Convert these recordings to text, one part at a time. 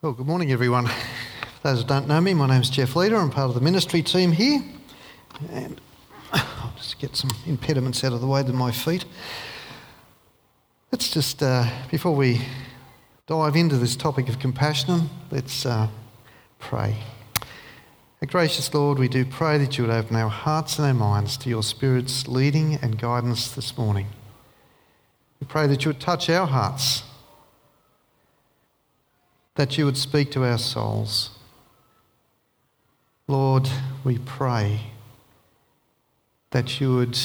Well, good morning, everyone. For those who don't know me, my name's Jeff Leader. I'm part of the ministry team here. And I'll just get some impediments out of the way to my feet. Let's just, uh, before we dive into this topic of compassion, let's uh, pray. Our gracious Lord, we do pray that you would open our hearts and our minds to your Spirit's leading and guidance this morning. We pray that you would touch our hearts that you would speak to our souls. Lord, we pray that you would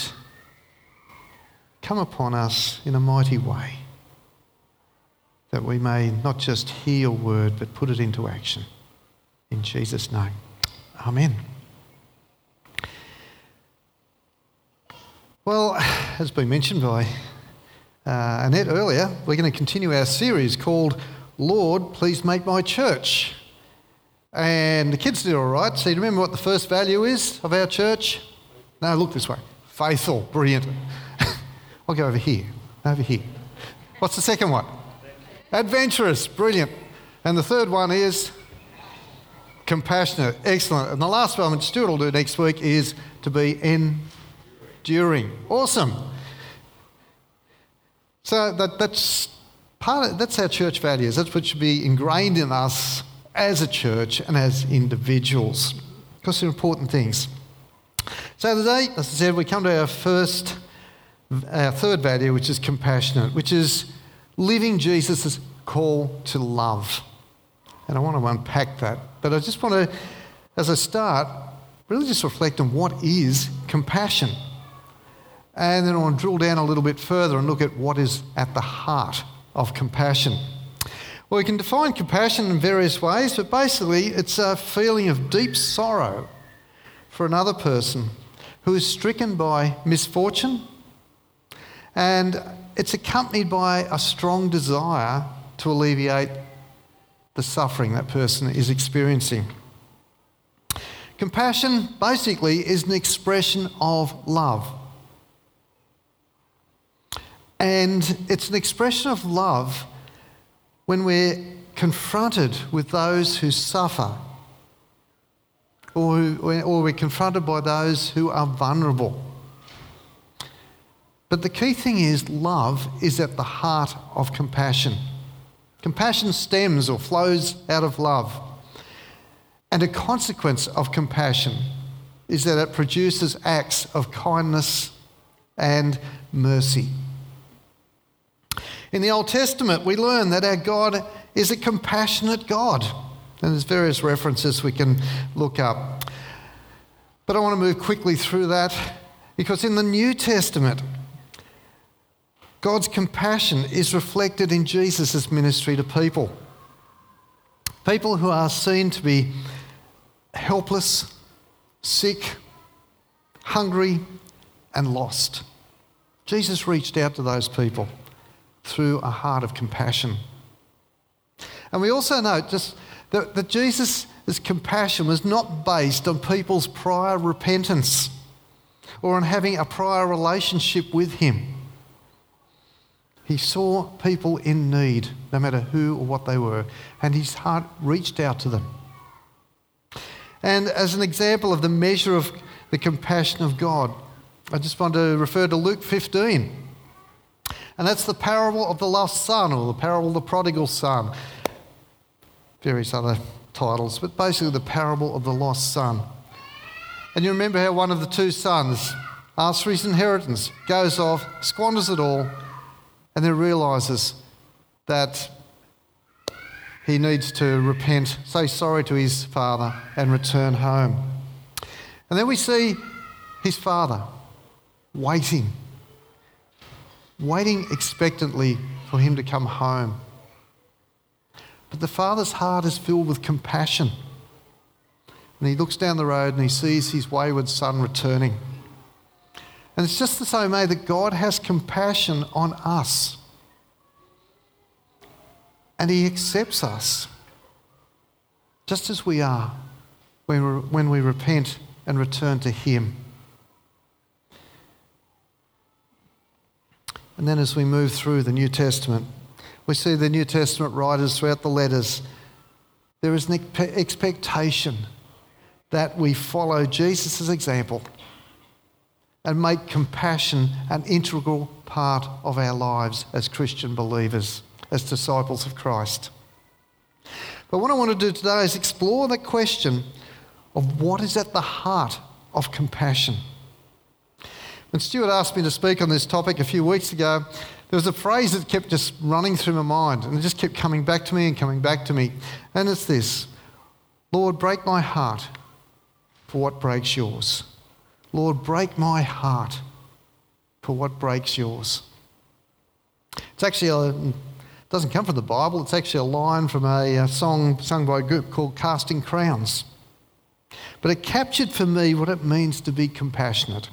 come upon us in a mighty way, that we may not just hear your word, but put it into action. In Jesus' name, Amen. Well, as been mentioned by uh, Annette earlier, we're going to continue our series called Lord, please make my church. And the kids did all right. So you remember what the first value is of our church? No, look this way. Faithful. Brilliant. I'll go over here. Over here. What's the second one? Adventurous. Brilliant. And the third one is compassionate. Excellent. And the last one, which Stuart will do next week, is to be enduring. Awesome. So that, that's part that's our church values. That's what should be ingrained in us as a church and as individuals because they're important things. So today, as I said, we come to our first, our third value, which is compassionate, which is living Jesus' call to love. And I want to unpack that. But I just want to, as I start, really just reflect on what is compassion. And then I want to drill down a little bit further and look at what is at the heart of compassion. Well, we can define compassion in various ways, but basically it's a feeling of deep sorrow for another person who is stricken by misfortune, and it's accompanied by a strong desire to alleviate the suffering that person is experiencing. Compassion basically is an expression of love. And it's an expression of love when we're confronted with those who suffer or, who, or we're confronted by those who are vulnerable. But the key thing is, love is at the heart of compassion. Compassion stems or flows out of love. And a consequence of compassion is that it produces acts of kindness and mercy. In the Old Testament, we learn that our God is a compassionate God. And there's various references we can look up. But I want to move quickly through that because in the New Testament, God's compassion is reflected in Jesus' ministry to people. People who are seen to be helpless, sick, hungry, and lost. Jesus reached out to those people through a heart of compassion. And we also note just that, that Jesus' compassion was not based on people's prior repentance or on having a prior relationship with him. He saw people in need, no matter who or what they were, and his heart reached out to them. And as an example of the measure of the compassion of God, I just want to refer to Luke 15. And that's the parable of the lost son or the parable of the prodigal son. Various other titles, but basically the parable of the lost son. And you remember how one of the two sons asks for his inheritance, goes off, squanders it all, and then realizes that he needs to repent, say sorry to his father, and return home. And then we see his father waiting waiting expectantly for him to come home. But the father's heart is filled with compassion. And he looks down the road and he sees his wayward son returning. And it's just the same way that God has compassion on us. And he accepts us just as we are when we repent and return to him. And then as we move through the New Testament, we see the New Testament writers throughout the letters there is an expectation that we follow Jesus' example and make compassion an integral part of our lives as Christian believers, as disciples of Christ. But what I want to do today is explore the question of what is at the heart of compassion. When Stuart asked me to speak on this topic a few weeks ago, there was a phrase that kept just running through my mind and it just kept coming back to me and coming back to me. And it's this Lord, break my heart for what breaks yours. Lord, break my heart for what breaks yours. It's actually a, it doesn't come from the Bible. It's actually a line from a, a song sung by a group called Casting Crowns. But it captured for me what it means to be compassionate.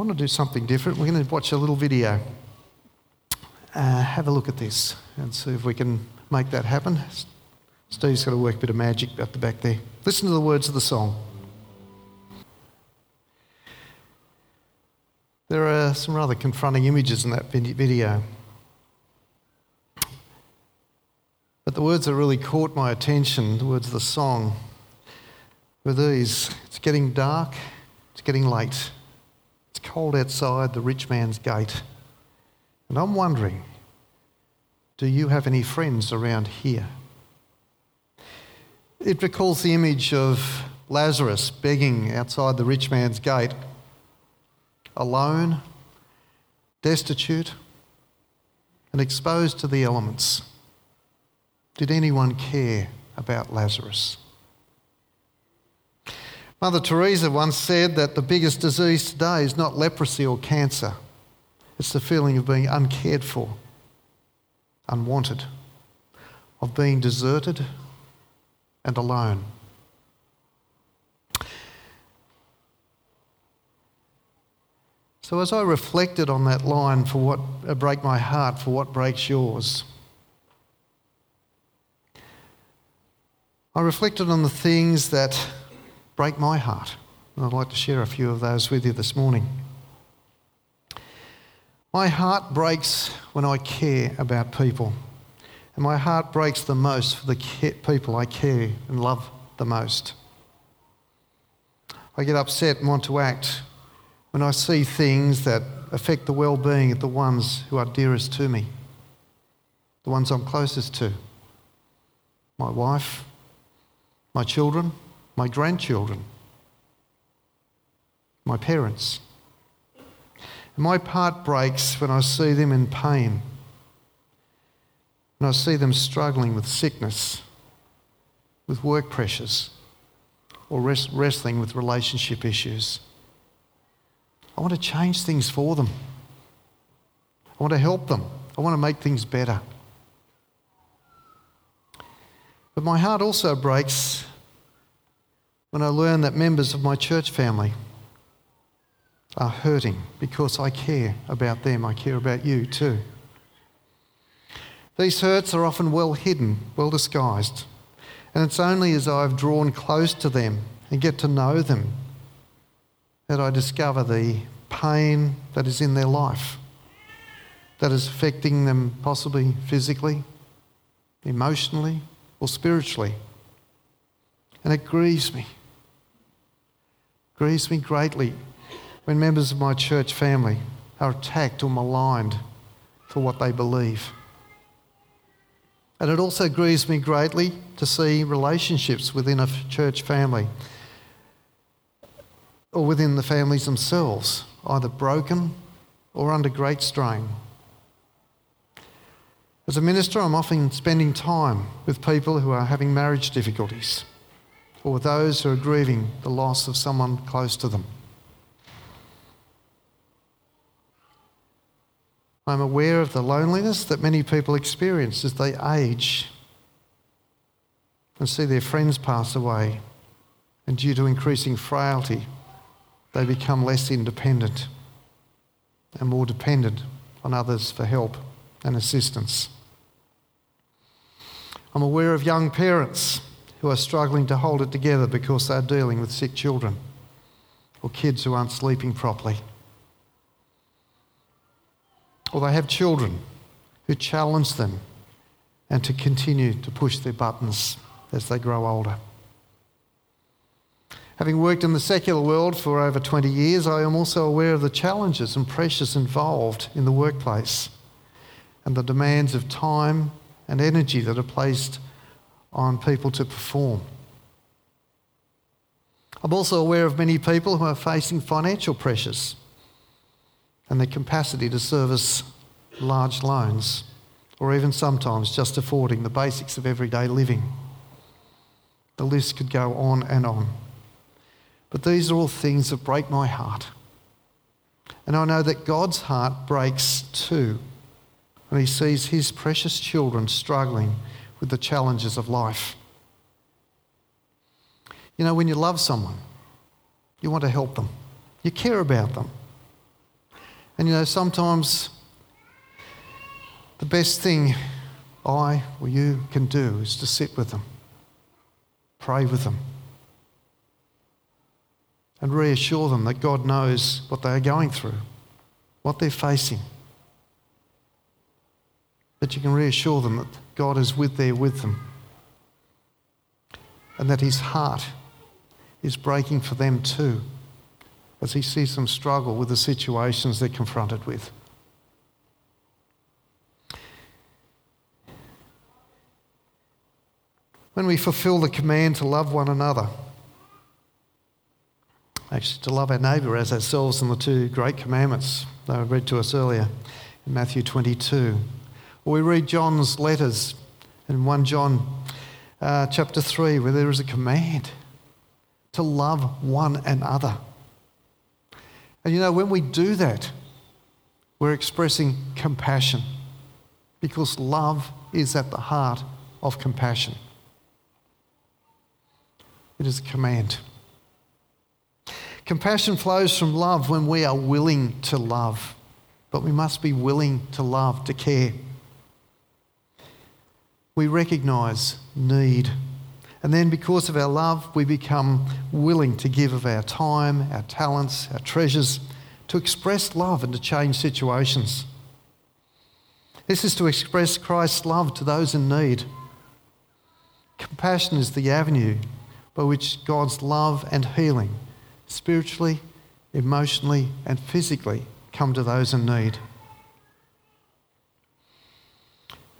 Want to do something different. We're going to watch a little video. Uh, have a look at this and see if we can make that happen. Steve's got to work a bit of magic at the back there. Listen to the words of the song. There are some rather confronting images in that video. But the words that really caught my attention, the words of the song, were these It's getting dark, it's getting late, cold outside the rich man's gate. And I'm wondering do you have any friends around here? It recalls the image of Lazarus begging outside the rich man's gate, alone, destitute, and exposed to the elements. Did anyone care about Lazarus? Mother Teresa once said that the biggest disease today is not leprosy or cancer, it's the feeling of being uncared for, unwanted, of being deserted and alone. So, as I reflected on that line for what uh, break my heart for what breaks yours, I reflected on the things that break my heart. And I'd like to share a few of those with you this morning. My heart breaks when I care about people. And my heart breaks the most for the people I care and love the most. I get upset and want to act when I see things that affect the well being of the ones who are dearest to me, the ones I'm closest to my wife, my children, my grandchildren, my parents. My heart breaks when I see them in pain and I see them struggling with sickness, with work pressures, or wrestling with relationship issues. I want to change things for them. I want to help them. I want to make things better. But my heart also breaks when I learn that members of my church family are hurting because I care about them. I care about you too. These hurts are often well hidden, well disguised. And it's only as I've drawn close to them and get to know them that I discover the pain that is in their life, that is affecting them possibly physically, emotionally, or spiritually. And it grieves me. Grieves me greatly when members of my church family are attacked or maligned for what they believe. And it also grieves me greatly to see relationships within a church family or within the families themselves either broken or under great strain. As a minister, I'm often spending time with people who are having marriage difficulties or those who are grieving the loss of someone close to them. I'm aware of the loneliness that many people experience as they age and see their friends pass away, and due to increasing frailty, they become less independent and more dependent on others for help and assistance. I'm aware of young parents who are struggling to hold it together because they're dealing with sick children or kids who aren't sleeping properly or they have children who challenge them and to continue to push their buttons as they grow older. Having worked in the secular world for over 20 years, I am also aware of the challenges and pressures involved in the workplace and the demands of time and energy that are placed on people to perform. I'm also aware of many people who are facing financial pressures and their capacity to service large loans, or even sometimes just affording the basics of everyday living. The list could go on and on. But these are all things that break my heart. And I know that God's heart breaks too when he sees his precious children struggling with the challenges of life. You know, when you love someone, you want to help them, you care about them. And you know, sometimes the best thing I or you can do is to sit with them, pray with them, and reassure them that God knows what they are going through, what they're facing. That you can reassure them that God is with there with them and that His heart is breaking for them too as He sees them struggle with the situations they're confronted with. When we fulfill the command to love one another, actually to love our neighbour as ourselves in the two great commandments that I read to us earlier in Matthew 22. We read John's letters in 1 John uh, chapter 3, where there is a command to love one another. And you know, when we do that, we're expressing compassion because love is at the heart of compassion. It is a command. Compassion flows from love when we are willing to love, but we must be willing to love, to care. We recognise need, and then because of our love, we become willing to give of our time, our talents, our treasures, to express love and to change situations. This is to express Christ's love to those in need. Compassion is the avenue by which God's love and healing, spiritually, emotionally, and physically, come to those in need.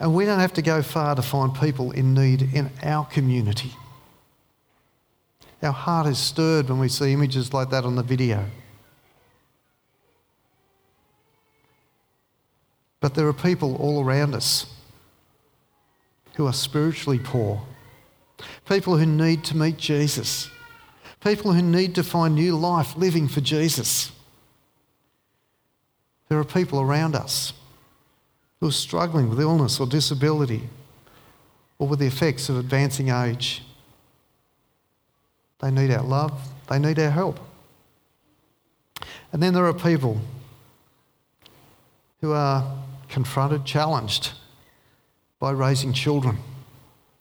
And we don't have to go far to find people in need in our community. Our heart is stirred when we see images like that on the video. But there are people all around us who are spiritually poor, people who need to meet Jesus, people who need to find new life living for Jesus. There are people around us who are struggling with illness or disability or with the effects of advancing age. They need our love, they need our help. And then there are people who are confronted, challenged by raising children,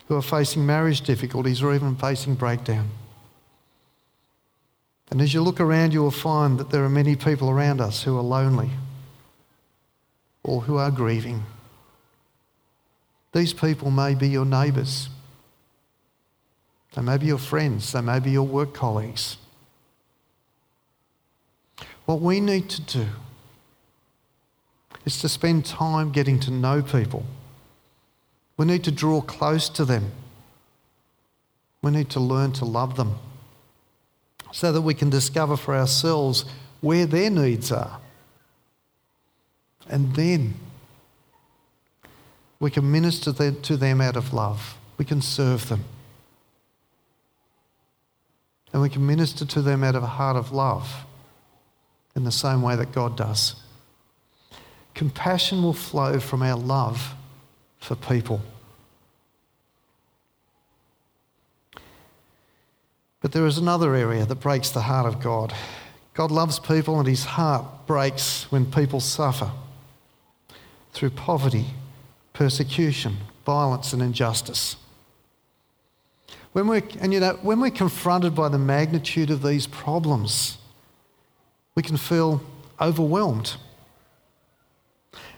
who are facing marriage difficulties or even facing breakdown. And as you look around, you will find that there are many people around us who are lonely or who are grieving. These people may be your neighbours. They may be your friends. They may be your work colleagues. What we need to do is to spend time getting to know people. We need to draw close to them. We need to learn to love them so that we can discover for ourselves where their needs are. And then we can minister to them out of love. We can serve them. And we can minister to them out of a heart of love in the same way that God does. Compassion will flow from our love for people. But there is another area that breaks the heart of God. God loves people and his heart breaks when people suffer through poverty, persecution, violence, and injustice. When we're, and you know, when we're confronted by the magnitude of these problems, we can feel overwhelmed.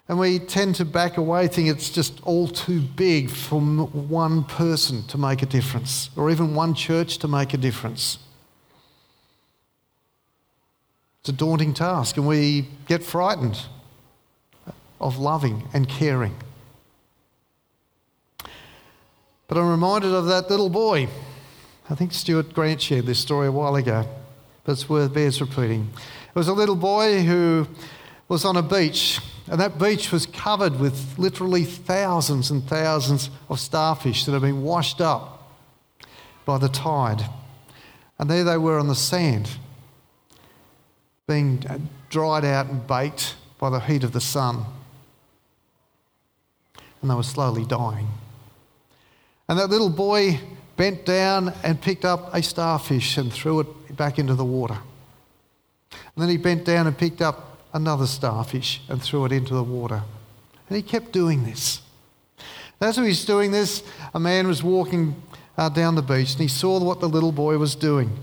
And we tend to back away, think it's just all too big for one person to make a difference, or even one church to make a difference. It's a daunting task, and we get frightened of loving and caring. But I'm reminded of that little boy. I think Stuart Grant shared this story a while ago, but it's worth bears repeating. It was a little boy who was on a beach, and that beach was covered with literally thousands and thousands of starfish that had been washed up by the tide. And there they were on the sand, being dried out and baked by the heat of the sun. And they were slowly dying. And that little boy bent down and picked up a starfish and threw it back into the water. And then he bent down and picked up another starfish and threw it into the water. And he kept doing this. As he was doing this, a man was walking uh, down the beach and he saw what the little boy was doing.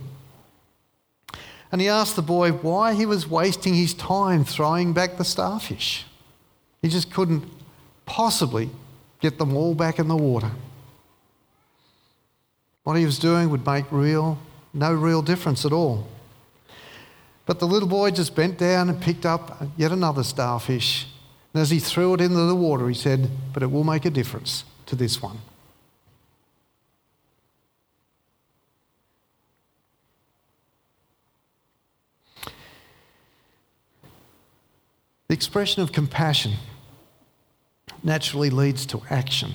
And he asked the boy why he was wasting his time throwing back the starfish. He just couldn't possibly get them all back in the water. What he was doing would make real, no real difference at all. But the little boy just bent down and picked up yet another starfish. And as he threw it into the water, he said, But it will make a difference to this one. The expression of compassion naturally leads to action,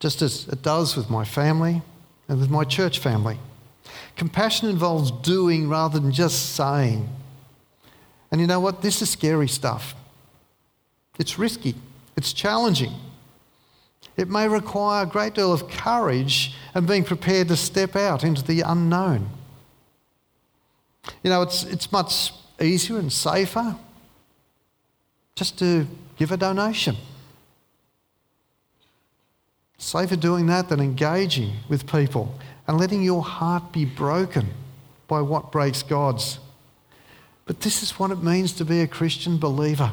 just as it does with my family and with my church family. Compassion involves doing rather than just saying. And you know what? This is scary stuff. It's risky, it's challenging. It may require a great deal of courage and being prepared to step out into the unknown. You know, it's, it's much easier and safer just to give a donation. Safer doing that than engaging with people and letting your heart be broken by what breaks God's. But this is what it means to be a Christian believer.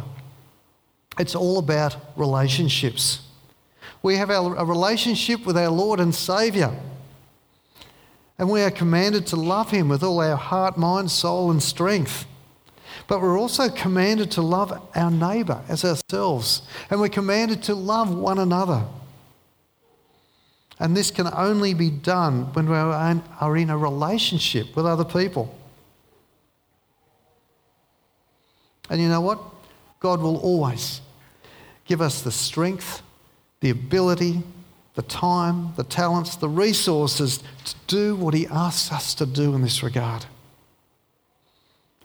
It's all about relationships. We have a relationship with our Lord and Saviour. And we are commanded to love Him with all our heart, mind, soul, and strength. But we're also commanded to love our neighbour as ourselves. And we're commanded to love one another. And this can only be done when we are in a relationship with other people. And you know what? God will always give us the strength, the ability, the time, the talents, the resources to do what He asks us to do in this regard.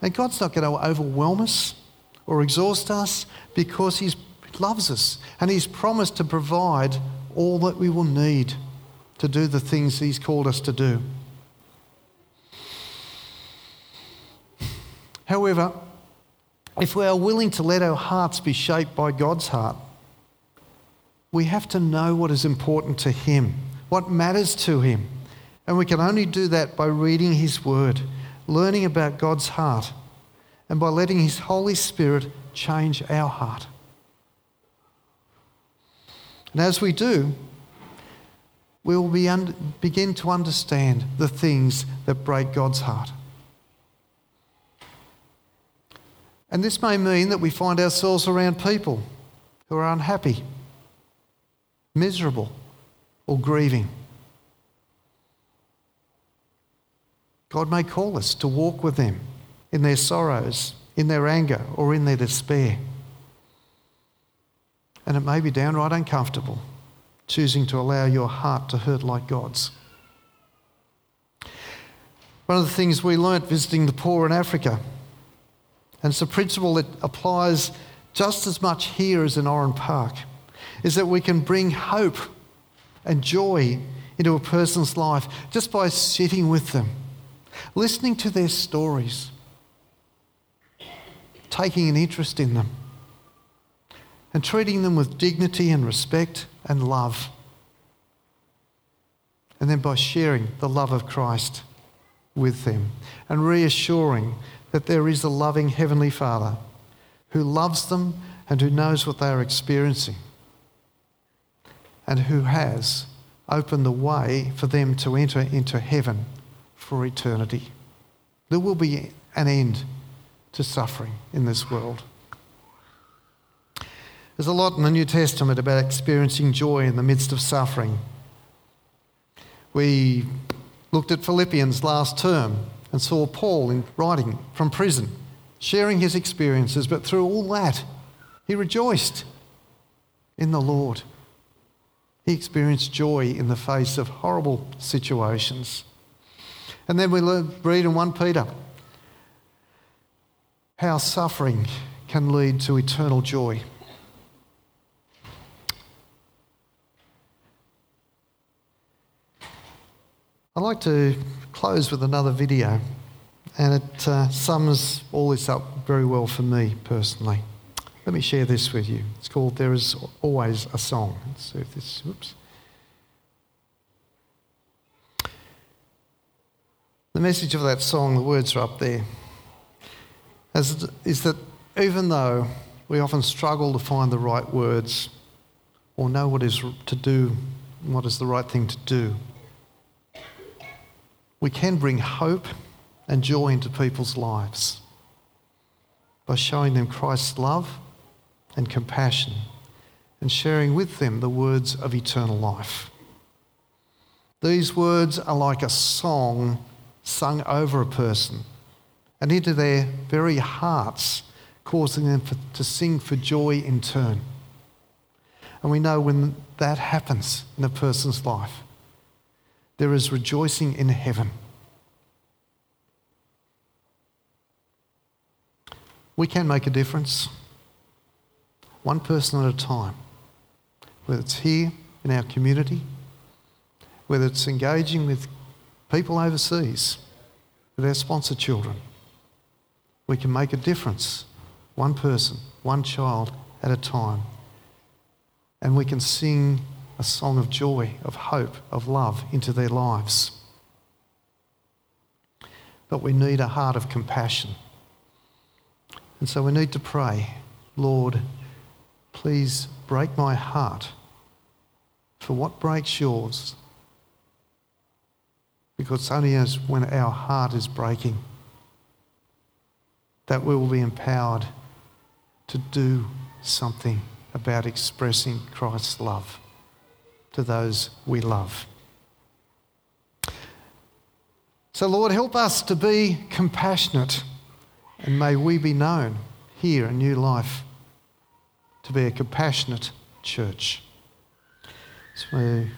And God's not going to overwhelm us or exhaust us because He loves us and He's promised to provide all that we will need to do the things He's called us to do. However, if we are willing to let our hearts be shaped by God's heart, we have to know what is important to Him, what matters to Him. And we can only do that by reading His Word, learning about God's heart, and by letting His Holy Spirit change our heart. And as we do, we will be un- begin to understand the things that break God's heart. And this may mean that we find ourselves around people who are unhappy, miserable, or grieving. God may call us to walk with them in their sorrows, in their anger, or in their despair. And it may be downright uncomfortable choosing to allow your heart to hurt like God's. One of the things we learnt visiting the poor in Africa, and it's a principle that applies just as much here as in Oran Park, is that we can bring hope and joy into a person's life just by sitting with them, listening to their stories, taking an interest in them, and treating them with dignity and respect and love. And then by sharing the love of Christ with them and reassuring that there is a loving Heavenly Father who loves them and who knows what they are experiencing and who has opened the way for them to enter into heaven for eternity. There will be an end to suffering in this world. There's a lot in the New Testament about experiencing joy in the midst of suffering. We looked at Philippians last term and saw Paul in writing from prison, sharing his experiences, but through all that, he rejoiced in the Lord. He experienced joy in the face of horrible situations. And then we read in 1 Peter how suffering can lead to eternal joy. I'd like to close with another video, and it uh, sums all this up very well for me personally. Let me share this with you. It's called There Is Always a Song. Let's see if this, whoops. The message of that song, the words are up there, is, is that even though we often struggle to find the right words or know what is to do, what is the right thing to do, we can bring hope and joy into people's lives by showing them Christ's love and compassion and sharing with them the words of eternal life. These words are like a song sung over a person and into their very hearts, causing them for, to sing for joy in turn. And we know when that happens in a person's life, there is rejoicing in heaven. We can make a difference one person at a time, whether it's here in our community, whether it's engaging with people overseas, with our sponsor children. We can make a difference, one person, one child at a time. And we can sing a song of joy, of hope, of love into their lives. But we need a heart of compassion. And so we need to pray, Lord, Please break my heart for what breaks yours. Because only as when our heart is breaking that we will be empowered to do something about expressing Christ's love to those we love. So, Lord, help us to be compassionate and may we be known here in New Life to be a compassionate church. So we're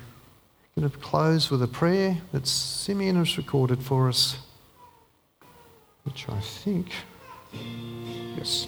going to close with a prayer that Simeon has recorded for us, which I think, yes.